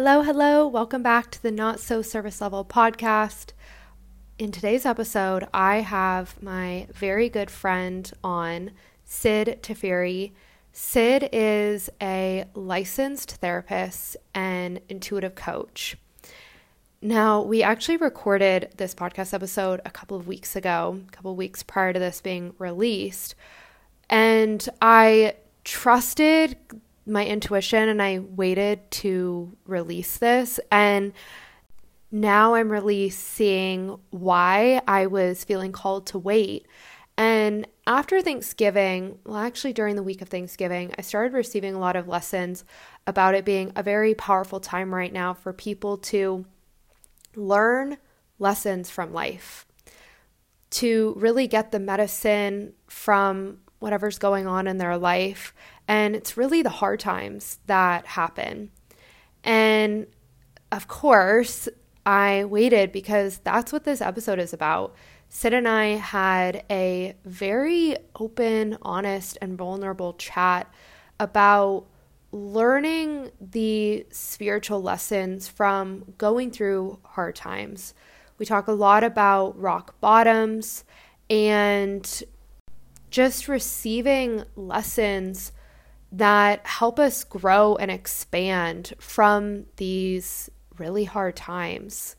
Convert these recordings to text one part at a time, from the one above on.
Hello, hello. Welcome back to the Not So Surface Level podcast. In today's episode, I have my very good friend on, Syd Tafuri. Syd is a licensed therapist and intuitive coach. Now, we actually recorded this podcast episode a couple of weeks ago, a couple of weeks prior to this being released. And I trusted my intuition and I waited to release this. And now I'm really seeing why I was feeling called to wait. And after Thanksgiving, well, actually during the week of Thanksgiving, I started receiving a lot of lessons about it being a very powerful time right now for people to learn lessons from life, to really get the medicine from whatever's going on in their life. And it's really the hard times that happen. And of course, I waited because that's what this episode is about. Syd and I had a very open, honest, and vulnerable chat about learning the spiritual lessons from going through hard times. We talk a lot about rock bottoms and just receiving lessons that help us grow and expand from these really hard times.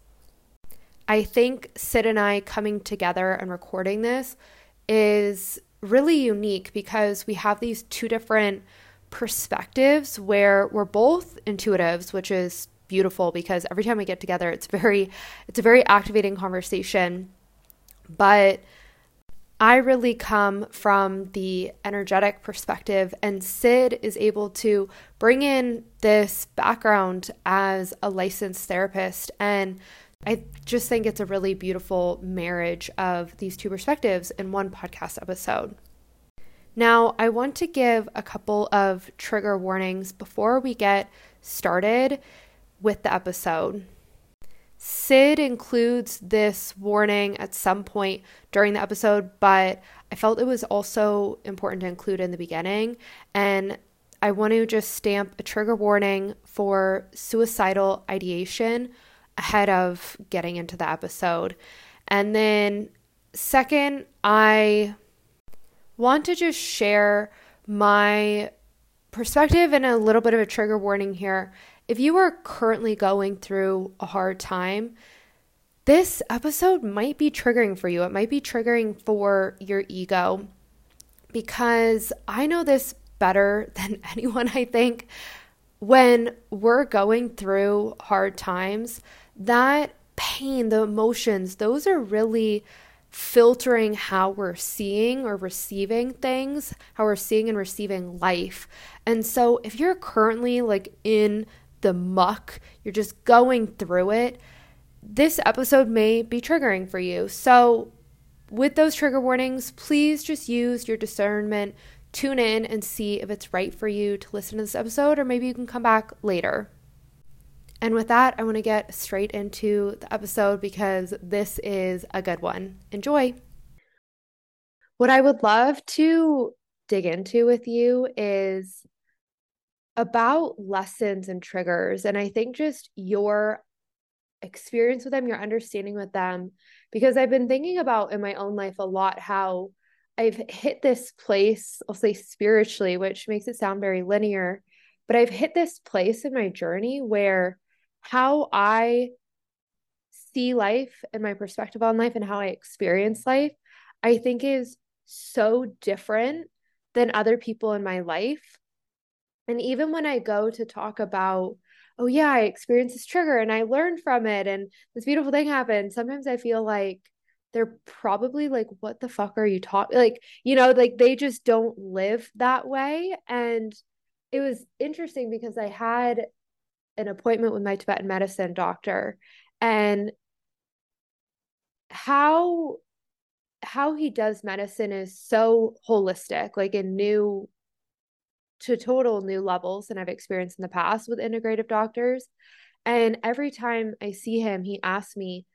I think Syd and I coming together and recording this is really unique because we have these two different perspectives where we're both intuitives, which is beautiful because every time we get together it's very it's a very activating conversation. But I really come from the energetic perspective, and Syd is able to bring in this background as a licensed therapist. And I just think it's a really beautiful marriage of these two perspectives in one podcast episode. Now, I want to give a couple of trigger warnings before we get started with the episode. Syd includes this warning at some point during the episode, but I felt it was also important to include in the beginning. And I want to just stamp a trigger warning for suicidal ideation ahead of getting into the episode. And then, second, I want to just share my perspective and a little bit of a trigger warning here. If you are currently going through a hard time, this episode might be triggering for you. It might be triggering for your ego because I know this better than anyone, I think. When we're going through hard times, that pain, the emotions, those are really filtering how we're seeing or receiving things, how we're seeing and receiving life. And so if you're currently like in the muck, you're just going through it, this episode may be triggering for you. So with those trigger warnings, please just use your discernment, tune in and see if it's right for you to listen to this episode, or maybe you can come back later. And with that, I want to get straight into the episode because this is a good one. Enjoy. What I would love to dig into with you is about lessons and triggers. And I think just your experience with them, your understanding with them, because I've been thinking about in my own life a lot how I've hit this place, I'll say spiritually, which makes it sound very linear, but I've hit this place in my journey where how I see life and my perspective on life and how I experience life, I think is so different than other people in my life. And even when I go to talk about, oh, yeah, I experienced this trigger and I learned from it and this beautiful thing happened, sometimes I feel like they're probably like, what the fuck are you talking? Like, you know, like they just don't live that way. And it was interesting because I had an appointment with my Tibetan medicine doctor and how how he does medicine is so holistic like in new to total new levels than I've experienced in the past with integrative doctors. And every time I see him, he asks me,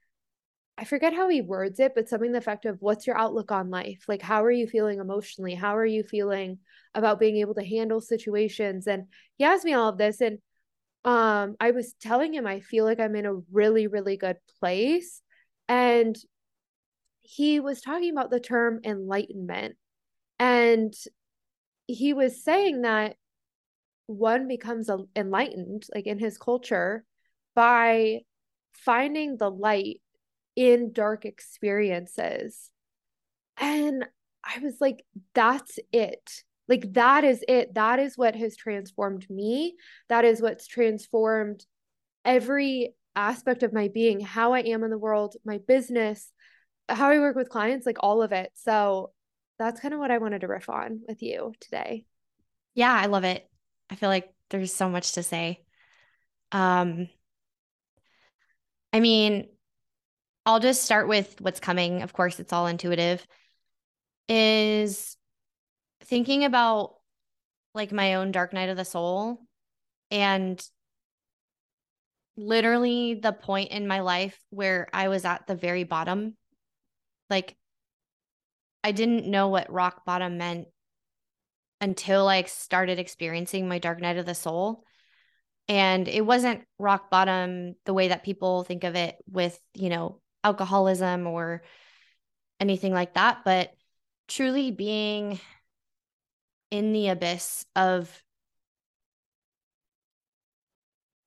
I forget how he words it, but something the effect of what's your outlook on life? Like, how are you feeling emotionally? How are you feeling about being able to handle situations? And he asked me all of this. And um I was telling him I feel like I'm in a really really good place and he was talking about the term enlightenment and he was saying that one becomes enlightened like in his culture by finding the light in dark experiences. And i was like that's it. Like that is it. That is what has transformed me. That is what's transformed every aspect of my being how i am in the world my business how i work with clients like all of it. So that's kind of what i wanted to riff on with you today. Yeah i love it. I feel like there's so much to say. Um i mean i'll just start with what's coming. Of course it's all intuitive. Is thinking about like my own dark night of the soul and literally the point in my life where I was at the very bottom. Like, I didn't know what rock bottom meant until I started experiencing my dark night of the soul. And it wasn't rock bottom the way that people think of it with, you know, alcoholism or anything like that, but truly being in the abyss of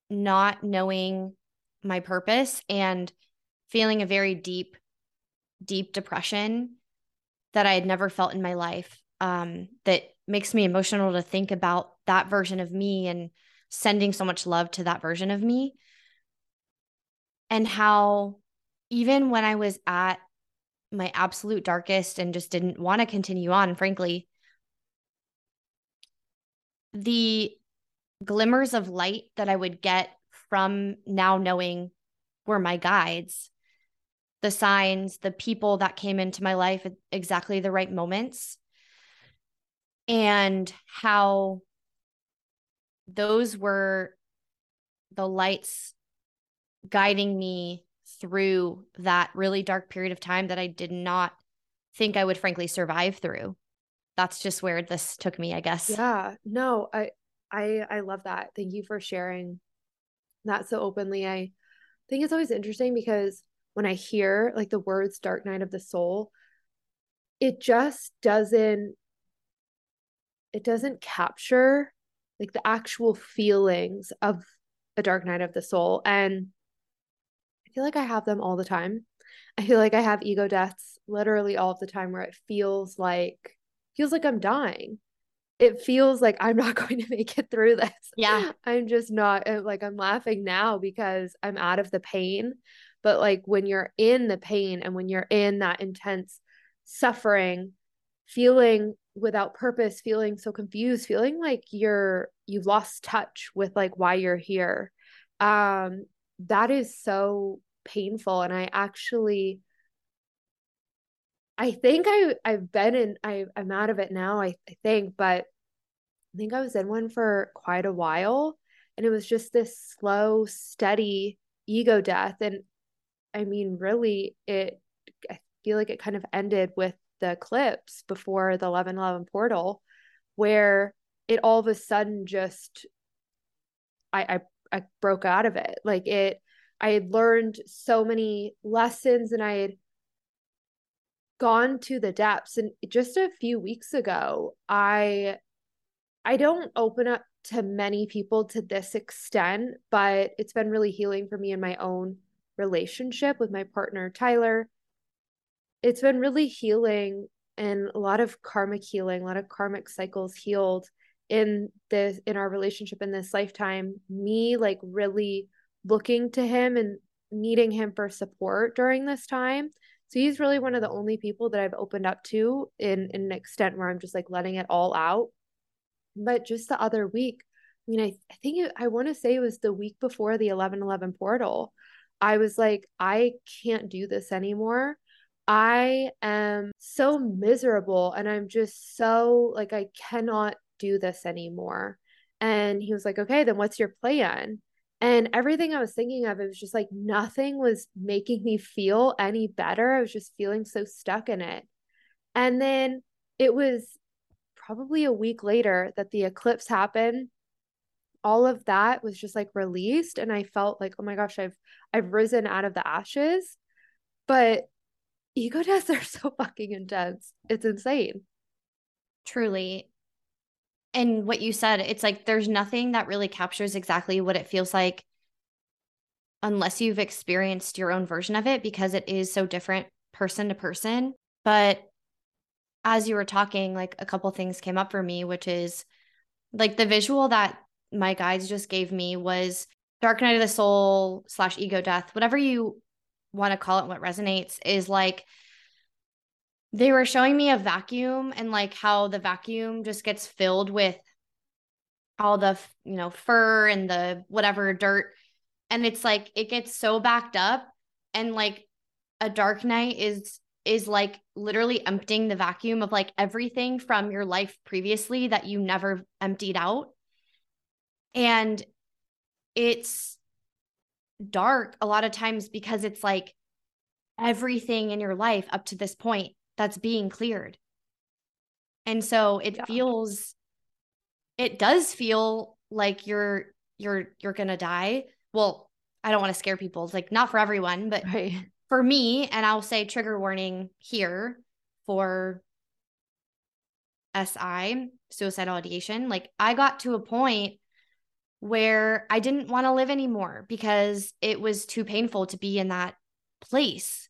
not knowing my purpose and feeling a very deep, deep depression that I had never felt in my life. Um, that makes me emotional to think about that version of me and sending so much love to that version of me. And how, even when I was at my absolute darkest and just didn't want to continue on, frankly, the glimmers of light that I would get from now knowing were my guides, the signs, the people that came into my life at exactly the right moments, and how those were the lights guiding me through that really dark period of time that I did not think I would frankly survive through that's just where this took me, I guess. Yeah. No, I I I love that. Thank you for sharing that so openly. I think it's always interesting because when I hear like the words dark night of the soul, it just doesn't it doesn't capture like the actual feelings of a dark night of the soul and I feel like I have them all the time. I feel like I have ego deaths literally all of the time where it feels like feels like I'm dying. It feels like I'm not going to make it through this. Yeah. I'm just not uh, like I'm laughing now because I'm out of the pain. But like when you're in the pain and when you're in that intense suffering, feeling without purpose, feeling so confused, feeling like you're you've lost touch with like why you're here. Um that is so painful and I actually I think I I've been in I I'm out of it now I, I think but I think I was in one for quite a while and it was just this slow steady ego death and I mean really it I feel like it kind of ended with the eclipse before the 1111 portal where it all of a sudden just I I, I broke out of it. Like it I had learned so many lessons and I had gone to the depths. And just a few weeks ago i i don't open up to many people to this extent but it's been really healing for me in my own relationship with my partner tyler it's been really healing and a lot of karmic healing a lot of karmic cycles healed in this in our relationship in this lifetime me like really looking to him and needing him for support during this time so he's really one of the only people that I've opened up to in, in an extent where I'm just like letting it all out. But just the other week, I mean, I, I think it, I want to say it was the week before the 1111 portal. I was like, I can't do this anymore. I am so miserable and I'm just so like, I cannot do this anymore. And he was like, okay, then what's your plan? And everything I was thinking of, it was just like nothing was making me feel any better. I was just feeling so stuck in it. And then it was probably a week later that the eclipse happened. All of that was just like released and I felt like, oh my gosh, I've I've risen out of the ashes. But ego deaths are so fucking intense. It's insane. Truly. And what you said, it's like there's nothing that really captures exactly what it feels like unless you've experienced your own version of it because it is so different person to person. But as you were talking, like a couple things came up for me, which is like the visual that my guides just gave me was dark night of the soul slash ego death, whatever you want to call it, what resonates is like they were showing me a vacuum and like how the vacuum just gets filled with all the you know fur and the whatever dirt and it's like it gets so backed up and like a dark night is is like literally emptying the vacuum of like everything from your life previously that you never emptied out and it's dark a lot of times because it's like everything in your life up to this point that's being cleared and so it yeah. feels it does feel like you're you're you're gonna die well, I don't want to scare people. It's like not for everyone, but right. for me, and I'll say trigger warning here for SI, suicidal ideation. Like I got to a point where I didn't want to live anymore because it was too painful to be in that place.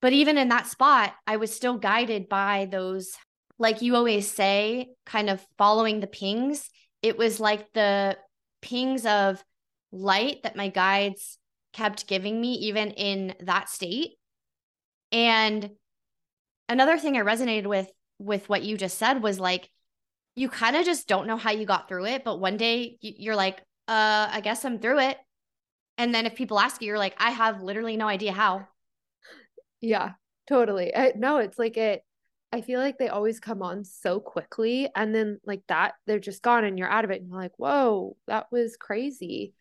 But even in that spot, I was still guided by those, like you always say, kind of following the pings. It was like the pings of light that my guides kept giving me, even in that state. And another thing I resonated with with what you just said was like, you kind of just don't know how you got through it, but one day you're like, uh, I guess I'm through it. And then if people ask you, you're like, I have literally no idea how. Yeah, totally. I, no, it's like it. I feel like they always come on so quickly, and then like that, they're just gone, and you're out of it, and you're like, "Whoa, that was crazy."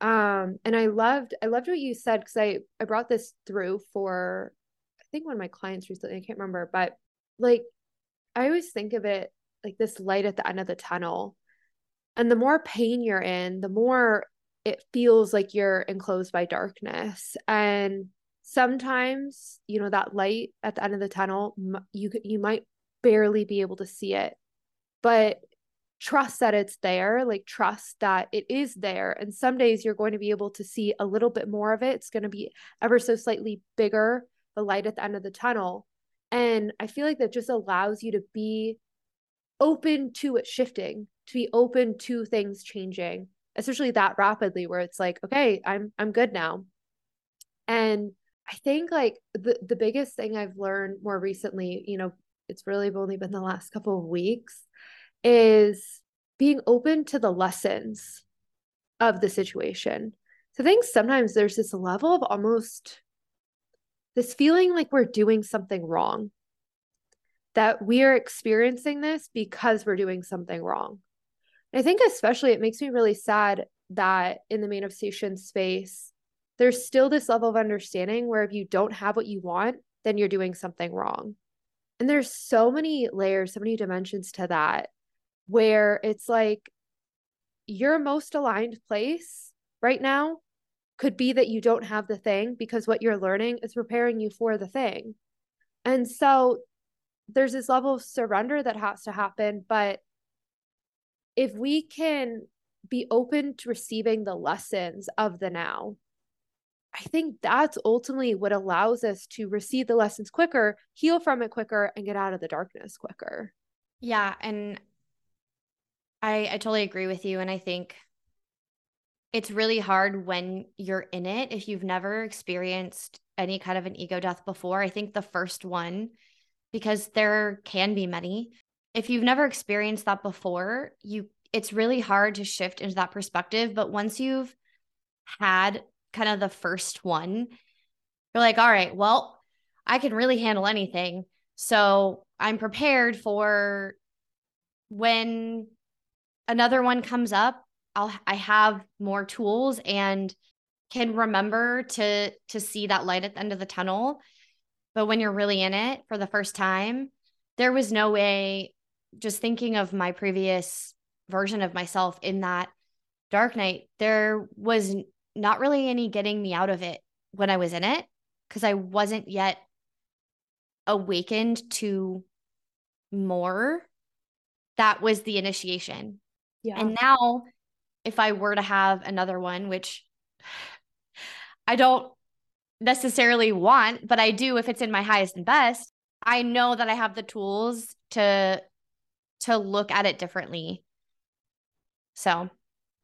um and i loved i loved what you said because i i brought this through for i think one of my clients recently i can't remember but like i always think of it like this light at the end of the tunnel and the more pain you're in the more it feels like you're enclosed by darkness and sometimes you know that light at the end of the tunnel you you might barely be able to see it but trust that it's there, like trust that it is there. And some days you're going to be able to see a little bit more of it. It's going to be ever so slightly bigger, the light at the end of the tunnel. And I feel like that just allows you to be open to it shifting, to be open to things changing, especially that rapidly where it's like, okay, I'm I'm good now. And I think like the the biggest thing I've learned more recently, you know, it's really only been the last couple of weeks is being open to the lessons of the situation. So I think sometimes there's this level of almost this feeling like we're doing something wrong, that we are experiencing this because we're doing something wrong. And I think, especially, it makes me really sad that in the manifestation space, there's still this level of understanding where if you don't have what you want, then you're doing something wrong. And there's so many layers, so many dimensions to that where it's like your most aligned place right now could be that you don't have the thing because what you're learning is preparing you for the thing. And so there's this level of surrender that has to happen. But if we can be open to receiving the lessons of the now, I think that's ultimately what allows us to receive the lessons quicker, heal from it quicker, and get out of the darkness quicker. Yeah. And I, I totally agree with you. And I think it's really hard when you're in it. If you've never experienced any kind of an ego death before, I think the first one, because there can be many, if you've never experienced that before, you it's really hard to shift into that perspective. But once you've had kind of the first one, you're like, all right, well, I can really handle anything. So I'm prepared for when another one comes up, I'll I have more tools and can remember to to see that light at the end of the tunnel. But when you're really in it for the first time, there was no way just thinking of my previous version of myself in that dark night, there was not really any getting me out of it when I was in it because I wasn't yet awakened to more. That was the initiation. Yeah. And now, if I were to have another one, which I don't necessarily want, but I do if it's in my highest and best, I know that I have the tools to to look at it differently. So,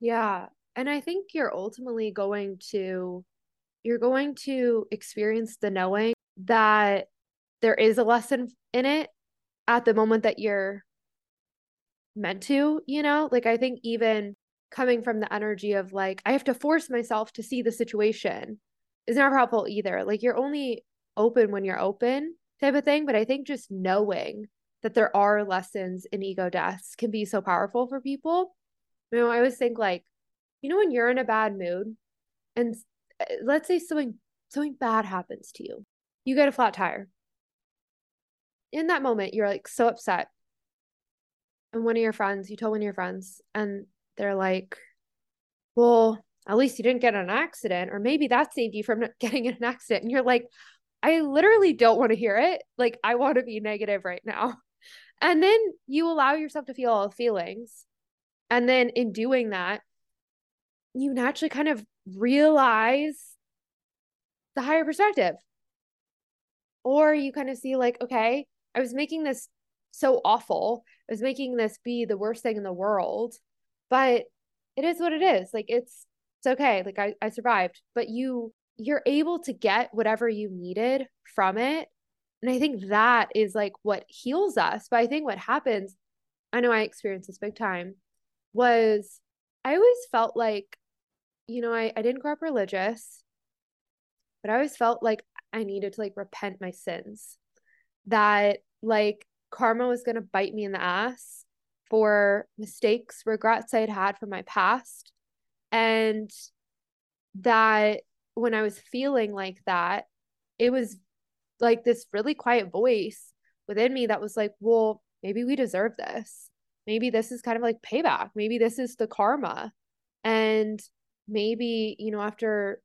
yeah. And I think you're ultimately going to you're going to experience the knowing that there is a lesson in it at the moment that you're meant to, you know? Like I think even coming from the energy of like I have to force myself to see the situation is never helpful either. Like you're only open when you're open type of thing, but I think just knowing that there are lessons in ego deaths can be so powerful for people. You know, I always think like, you know, when you're in a bad mood and uh, let's say something something bad happens to you. You get a flat tire. In that moment, you're like so upset. And one of your friends, you told one of your friends, and they're like, Well, at least you didn't get an accident, or maybe that saved you from getting in an accident. And you're like, I literally don't want to hear it. Like, I want to be negative right now. And then you allow yourself to feel all the feelings. And then in doing that, you naturally kind of realize the higher perspective. Or you kind of see, like, okay, I was making this so awful. I was making this be the worst thing in the world, but it is what it is. Like, it's, it's okay. Like, I, I survived, but you, you're able to get whatever you needed from it. And I think that is like what heals us. But I think what happens, I know I experienced this big time, was I always felt like, you know, I, I didn't grow up religious but I always felt like I needed to like repent my sins. That like karma was going to bite me in the ass for mistakes, regrets I had had from my past. And that when I was feeling like that, it was like this really quiet voice within me that was like, well, maybe we deserve this. Maybe this is kind of like payback. Maybe this is the karma. And maybe, you know, after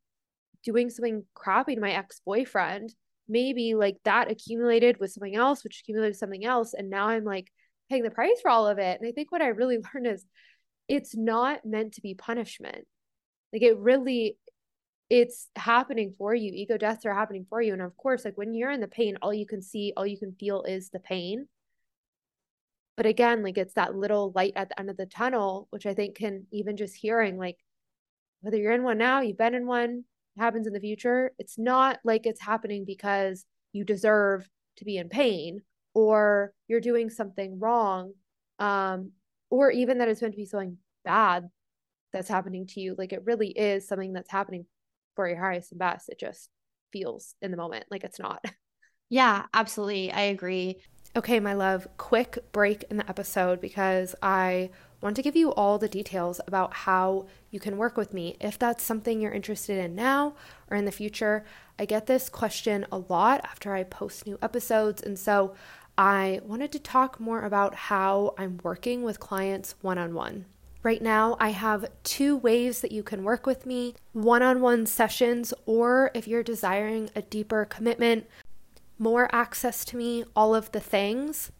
doing something crappy to my ex-boyfriend maybe like that accumulated with something else which accumulated something else and now i'm like paying the price for all of it and i think what i really learned is it's not meant to be punishment. Like it really it's happening for you. Ego deaths are happening for you. And of course like when you're in the pain all you can see all you can feel is the pain. But again like it's that little light at the end of the tunnel which i think can even just hearing like whether you're in one now you've been in one happens in the future, it's not like it's happening because you deserve to be in pain or you're doing something wrong. Um, or even that it's meant to be something bad that's happening to you. Like it really is something that's happening for your highest and best. It just feels in the moment like it's not. Yeah, absolutely. I agree. Okay, my love, quick break in the episode because I want to give you all the details about how you can work with me if that's something you're interested in now or in the future. I get this question a lot after I post new episodes, and so I wanted to talk more about how I'm working with clients one on one. Right now, I have two ways that you can work with me one on one sessions, or if you're desiring a deeper commitment, more access to me, all of the things.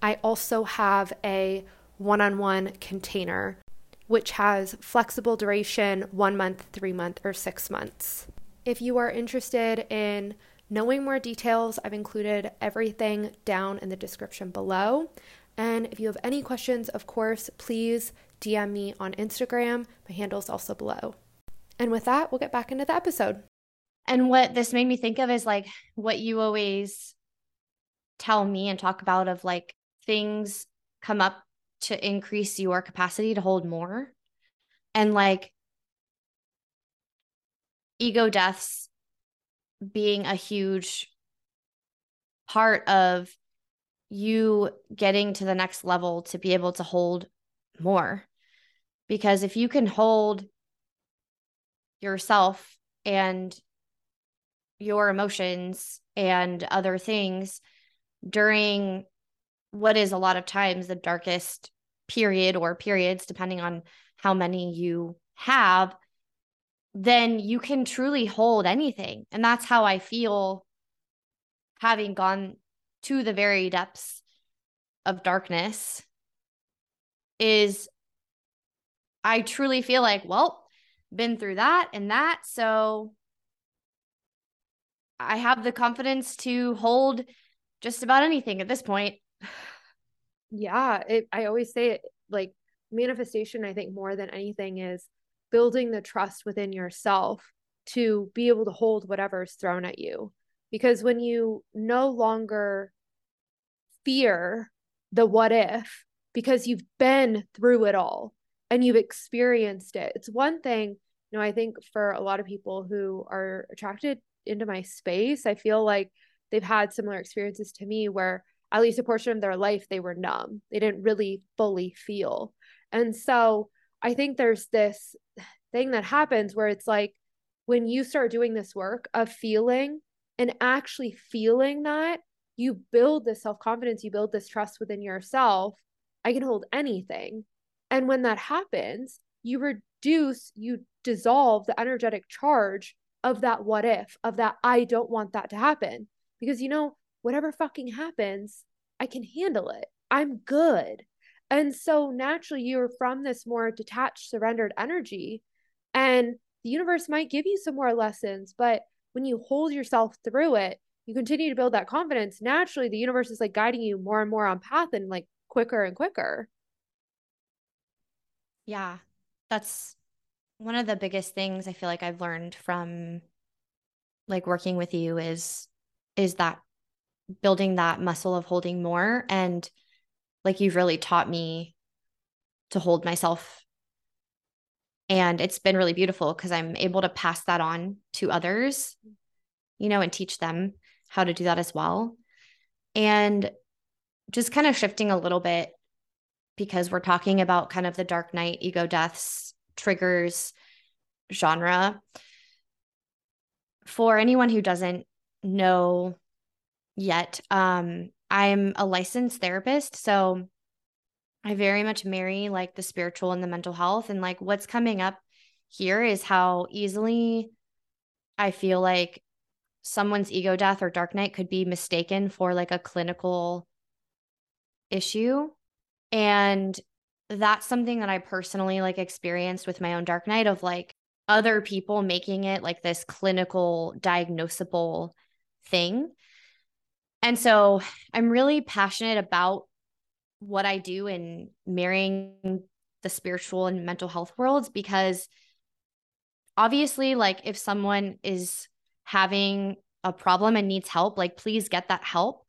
I also have a one on one container, which has flexible duration one month, three month, or six months. If you are interested in knowing more details, I've included everything down in the description below. And if you have any questions, of course, please DM me on Instagram. My handle is also below. And with that, we'll get back into the episode. And what this made me think of is like what you always tell me and talk about of like things come up to increase your capacity to hold more and like ego deaths being a huge part of you getting to the next level to be able to hold more. Because if you can hold yourself and your emotions and other things during what is a lot of times the darkest period or periods, depending on how many you have, then you can truly hold anything. And that's how I feel having gone to the very depths of darkness is I truly feel like, well, been through that and that. So I have the confidence to hold just about anything at this point. Yeah, it, I always say it like manifestation, I think more than anything is building the trust within yourself to be able to hold whatever is thrown at you. Because when you no longer fear the what if, because you've been through it all and you've experienced it, it's one thing, you know, I think for a lot of people who are attracted into my space, I feel like they've had similar experiences to me where at least a portion of their life they were numb. They didn't really fully feel. And so I think there's this thing that happens where it's like when you start doing this work of feeling and actually feeling that, you build this self confidence, you build this trust within yourself. I can hold anything. And when that happens, you reduce, you dissolve the energetic charge of that what if, of that I don't want that to happen. Because you know, whatever fucking happens, I can handle it. I'm good. And so naturally, you're from this more detached, surrendered energy. And the universe might give you some more lessons, but when you hold yourself through it, you continue to build that confidence. Naturally, the universe is like guiding you more and more on path and like quicker and quicker. Yeah. That's one of the biggest things I feel like I've learned from like working with you is is that building that muscle of holding more and like you've really taught me to hold myself and it's been really beautiful because i'm able to pass that on to others you know and teach them how to do that as well and just kind of shifting a little bit because we're talking about kind of the dark night ego deaths triggers genre for anyone who doesn't know yet. Um, I'm a licensed therapist, so I very much marry like the spiritual and the mental health. And like what's coming up here is how easily I feel like someone's ego death or dark night could be mistaken for like a clinical issue. And that's something that I personally like experienced with my own dark night of like other people making it like this clinical diagnosable thing. And so I'm really passionate about what I do in marrying the spiritual and mental health worlds because obviously, like, if someone is having a problem and needs help, like, please get that help.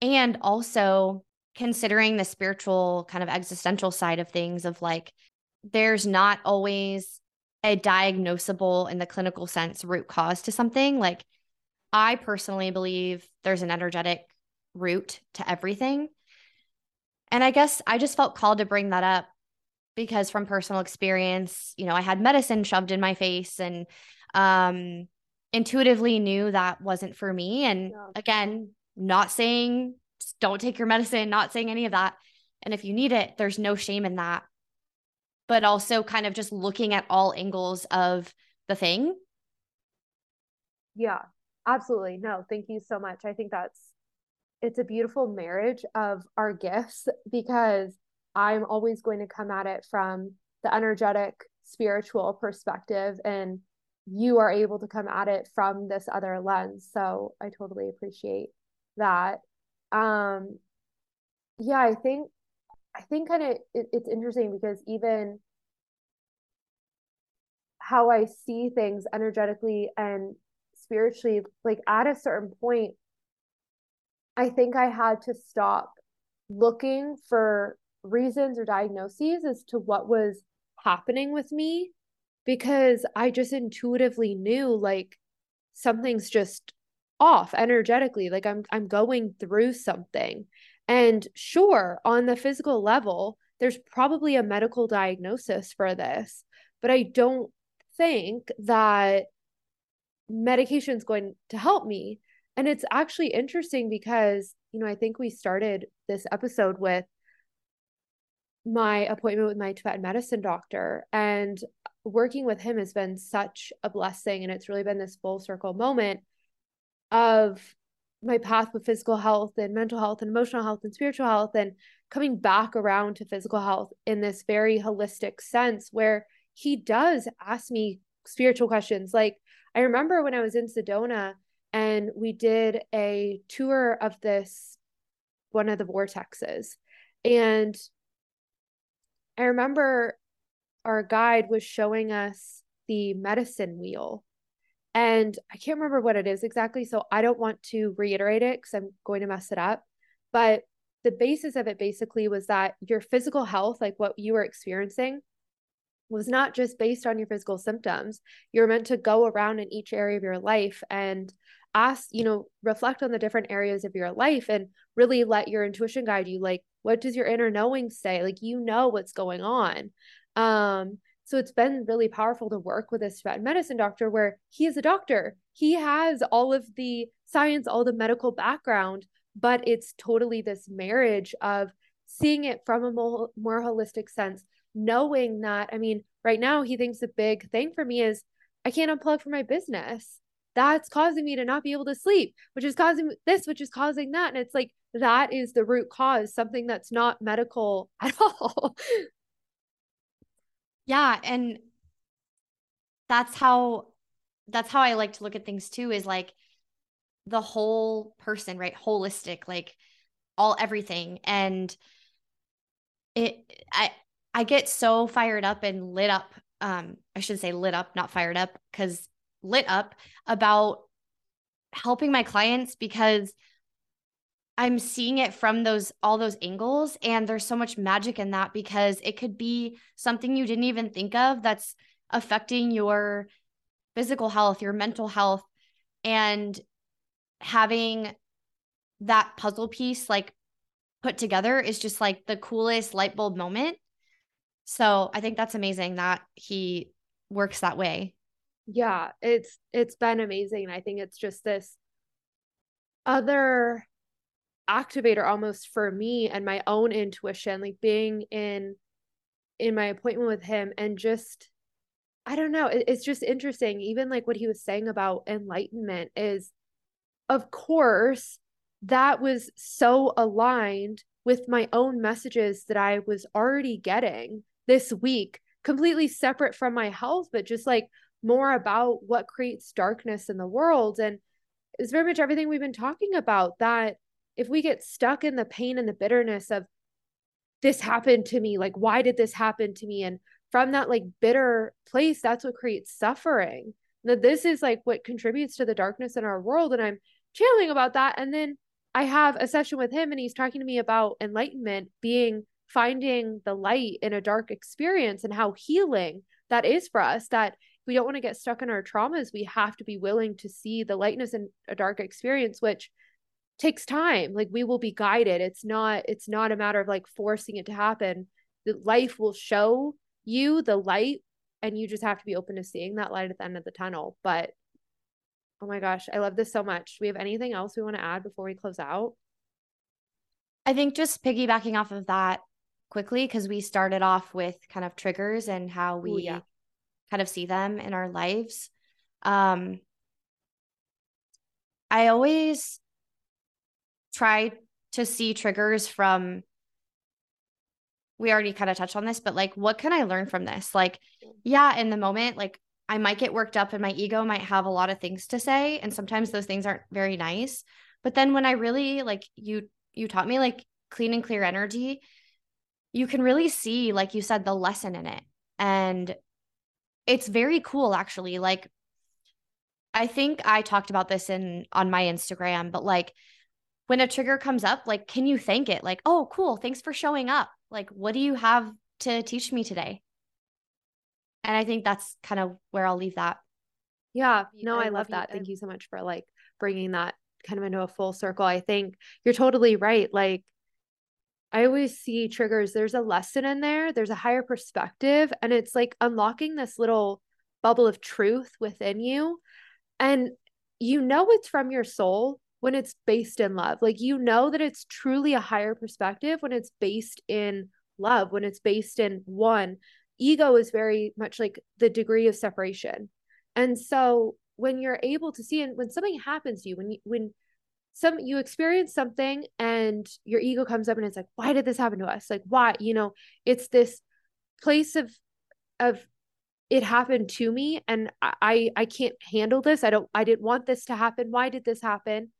And also, considering the spiritual kind of existential side of things, of like, there's not always a diagnosable in the clinical sense root cause to something. Like, I personally believe there's an energetic root to everything. And I guess I just felt called to bring that up because from personal experience, you know, I had medicine shoved in my face and um intuitively knew that wasn't for me and yeah. again, not saying don't take your medicine, not saying any of that. And if you need it, there's no shame in that. But also kind of just looking at all angles of the thing. Yeah. Absolutely. No, thank you so much. I think that's it's a beautiful marriage of our gifts because I'm always going to come at it from the energetic spiritual perspective and you are able to come at it from this other lens. So I totally appreciate that. Um yeah, I think I think kind of it, it's interesting because even how I see things energetically and spiritually like at a certain point i think i had to stop looking for reasons or diagnoses as to what was happening with me because i just intuitively knew like something's just off energetically like i'm i'm going through something. And sure on the physical level there's probably a medical diagnosis for this but i don't think that medication is going to help me. And it's actually interesting because, you know, I think we started this episode with my appointment with my Tibetan medicine doctor. And working with him has been such a blessing. And it's really been this full circle moment of my path with physical health and mental health and emotional health and spiritual health and coming back around to physical health in this very holistic sense where he does ask me spiritual questions. Like I remember when I was in Sedona and we did a tour of this one of the vortexes and I remember our guide was showing us the medicine wheel. And I can't remember what it is exactly. So I don't want to reiterate it because I'm going to mess it up. But the basis of it basically was that your physical health, like what you were experiencing, was not just based on your physical symptoms. You're meant to go around in each area of your life and ask, you know, reflect on the different areas of your life and really let your intuition guide you. Like, what does your inner knowing say? Like, you know what's going on. Um, so it's been really powerful to work with a Tibetan medicine doctor where he is a doctor. He has all of the science, all the medical background, but it's totally this marriage of seeing it from a more, more holistic sense, knowing that, I mean, right now he thinks the big thing for me is I can't unplug from my business that's causing me to not be able to sleep, which is causing this, which is causing that. And it's like, that is the root cause, something that's not medical at all. yeah. And that's how, that's how I like to look at things too is like the whole person, right? Holistic, like all everything. And it, I, I get so fired up and lit up. Um, I should say lit up, not fired up, because lit up about helping my clients because I'm seeing it from those all those angles and there's so much magic in that because it could be something you didn't even think of that's affecting your physical health, your mental health and having that puzzle piece like put together is just like the coolest light bulb moment. So, I think that's amazing that he works that way. Yeah it's it's been amazing. I think it's just this other activator almost for me and my own intuition like being in in my appointment with him and just i don't know it, it's just interesting. Even like what he was saying about enlightenment is of course that was so aligned with my own messages that i was already getting this week completely separate from my health but just like more about what creates darkness in the world. And it's very much everything we've been talking about that if we get stuck in the pain and the bitterness of this happened to me, like, why did this happen to me? And from that like bitter place, that's what creates suffering. That this is like what contributes to the darkness in our world. And I'm channeling about that. And then I have a session with him and he's talking to me about enlightenment being finding the light in a dark experience and how healing that is for us. That we don't want to get stuck in our traumas, we have to be willing to see the lightness in a dark experience, which takes time. Like we will be guided. It's not, it's not a matter of like forcing it to happen. The life will show you the light and you just have to be open to seeing that light at the end of the tunnel. But oh my gosh, I love this so much. Do we have anything else we want to add before we close out? I think just piggybacking off of that quickly, because we started off with kind of triggers and how we Ooh, yeah kind of see them in our lives. Um, I always try to see triggers from we already kind of touched on this, but like, what can I learn from this? Like, yeah, in the moment, like, I might get worked up and my ego might have a lot of things to say. And sometimes those things aren't very nice. But then when I really, like, you, you taught me like clean and clear energy, you can really see, like you said, the lesson in it. And it's very cool actually. Like I think I talked about this in on my Instagram, but like when a trigger comes up, like can you thank it? Like, "Oh, cool, thanks for showing up. Like what do you have to teach me today?" And I think that's kind of where I'll leave that. Yeah, no, I, I love, love that. Thank you so much for like bringing that kind of into a full circle. I think you're totally right. Like I always see triggers, there's a lesson in there, there's a higher perspective, and it's like unlocking this little bubble of truth within you. And you know it's from your soul when it's based in love. Like you know that it's truly a higher perspective when it's based in love when it's based in one. Ego is very much like the degree of separation. And so when you're able to see and when something happens to you, when you when some you experience something and your ego comes up and it's like, why did this happen to us? Like why? You know, it's this place of of it happened to me and I I can't handle this. I don't I didn't want this to happen. Why did this happen?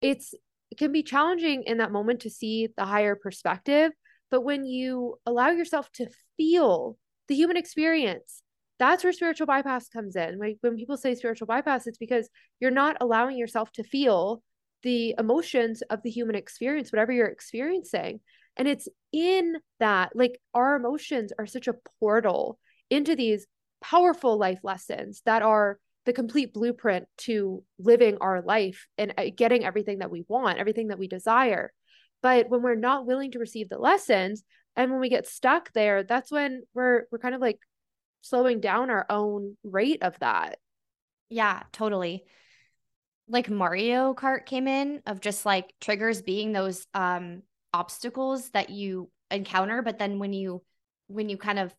It's it can be challenging in that moment to see the higher perspective, but when you allow yourself to feel the human experience, that's where spiritual bypass comes in. Like when people say spiritual bypass, it's because you're not allowing yourself to feel the emotions of the human experience, whatever you're experiencing. And it's in that, like, our emotions are such a portal into these powerful life lessons that are the complete blueprint to living our life and uh, getting everything that we want, everything that we desire. But when we're not willing to receive the lessons and when we get stuck there, that's when we're we're kind of like slowing down our own rate of that. Yeah, totally. Like Mario Kart came in of just like triggers being those um obstacles that you encounter but then when you when you kind of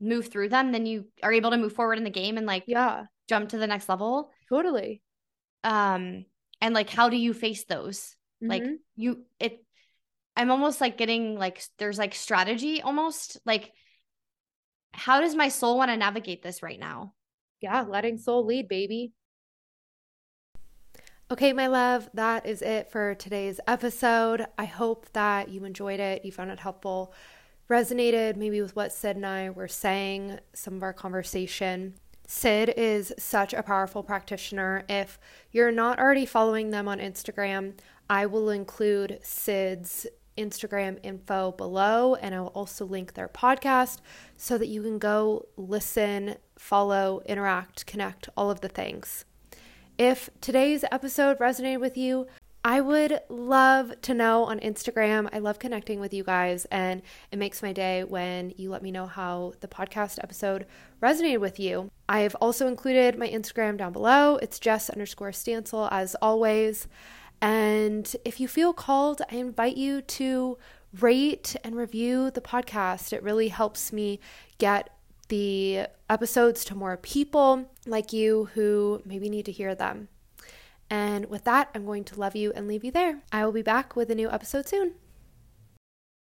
move through them, then you are able to move forward in the game and like yeah, jump to the next level. Totally. Um and like how do you face those? Mm-hmm. Like you it I'm almost like getting like there's like strategy almost like how does my soul want to navigate this right now? Yeah, letting soul lead, baby. Okay, my love, that is it for today's episode. I hope that you enjoyed it, you found it helpful resonated maybe with what Syd and I were saying, some of our conversation. Syd is such a powerful practitioner. If you're not already following them on Instagram, I will include Syd's Instagram info below, and I will also link their podcast so that you can go listen, follow, interact, connect, all of the things. If today's episode resonated with you, I would love to know on Instagram. I love connecting with you guys, and it makes my day when you let me know how the podcast episode resonated with you. I've also included my Instagram down below. It's Jess underscore Stancil, as always. And if you feel called, I invite you to rate and review the podcast. It really helps me get the episodes to more people like you who maybe need to hear them. And with that, I'm going to love you and leave you there. I will be back with a new episode soon.